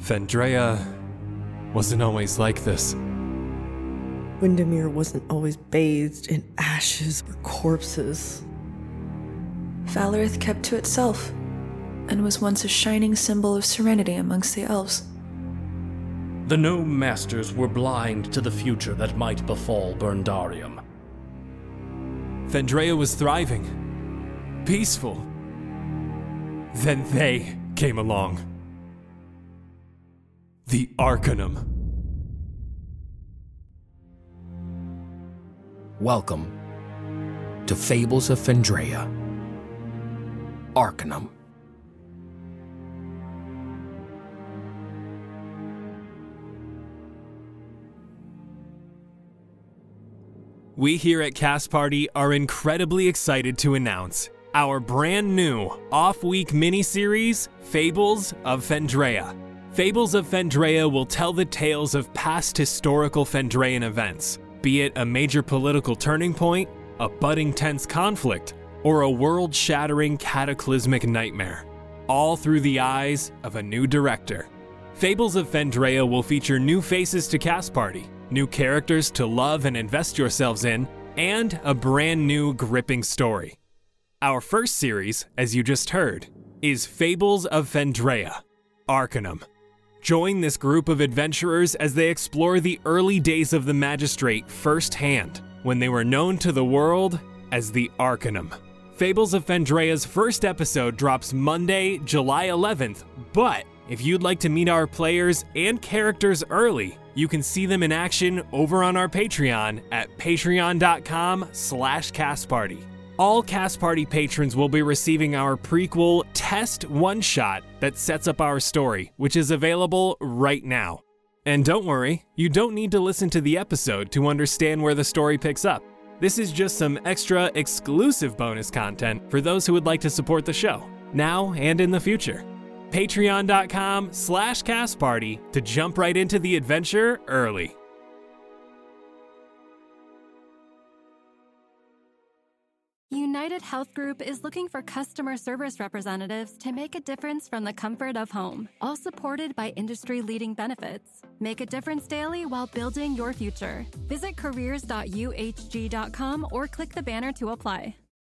Fendraeya wasn't always like this. Windermere wasn't always bathed in ashes or corpses. Valorith kept to itself and was once a shining symbol of serenity amongst the elves. The gnome masters were blind to the future that might befall Burndarium. Fendraeya was thriving, peaceful. Then they came along. The Arcanum. Welcome to Fables of Fendraeya. Arcanum. We here at Cast Party are incredibly excited to announce our brand new off week miniseries, Fables of Fendraeya. Fables of Fendraeya will tell the tales of past historical Fendraeyan events, be it a major political turning point, a budding tense conflict, or a world shattering cataclysmic nightmare, all through the eyes of a new director. Fables of Fendraeya will feature new faces to Cast Party, new characters to love and invest yourselves in, and a brand new gripping story. Our first series, as you just heard, is Fables of Fendraeya Arcanum. Join this group of adventurers as they explore the early days of the Magistrate firsthand, when they were known to the world as the Arcanum. Fables of Fendraeya's first episode drops Monday, July 11th, but if you'd like to meet our players and characters early, you can see them in action over on our Patreon at patreon.com slash castparty. All Cast Party patrons will be receiving our prequel test one shot that sets up our story, which is available right now. And don't worry, you don't need to listen to the episode to understand where the story picks up. This is just some extra exclusive bonus content for those who would like to support the show, now and in the future. Patreon.com slash castparty to jump right into the adventure early. United Health Group is looking for customer service representatives to make a difference from the comfort of home, all supported by industry leading benefits. Make a difference daily while building your future. Visit careers.uhg.com or click the banner to apply.